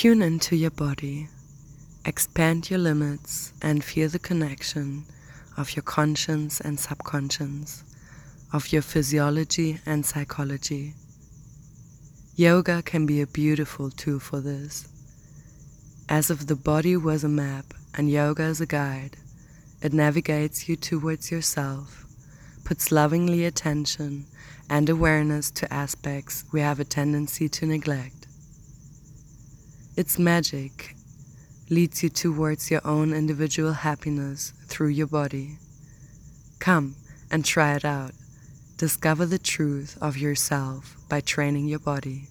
Tune into your body, expand your limits, and feel the connection of your conscience and subconscious, of your physiology and psychology. Yoga can be a beautiful tool for this. As if the body was a map and yoga is a guide, it navigates you towards yourself, puts lovingly attention and awareness to aspects we have a tendency to neglect. Its magic leads you towards your own individual happiness through your body. Come and try it out. Discover the truth of yourself by training your body.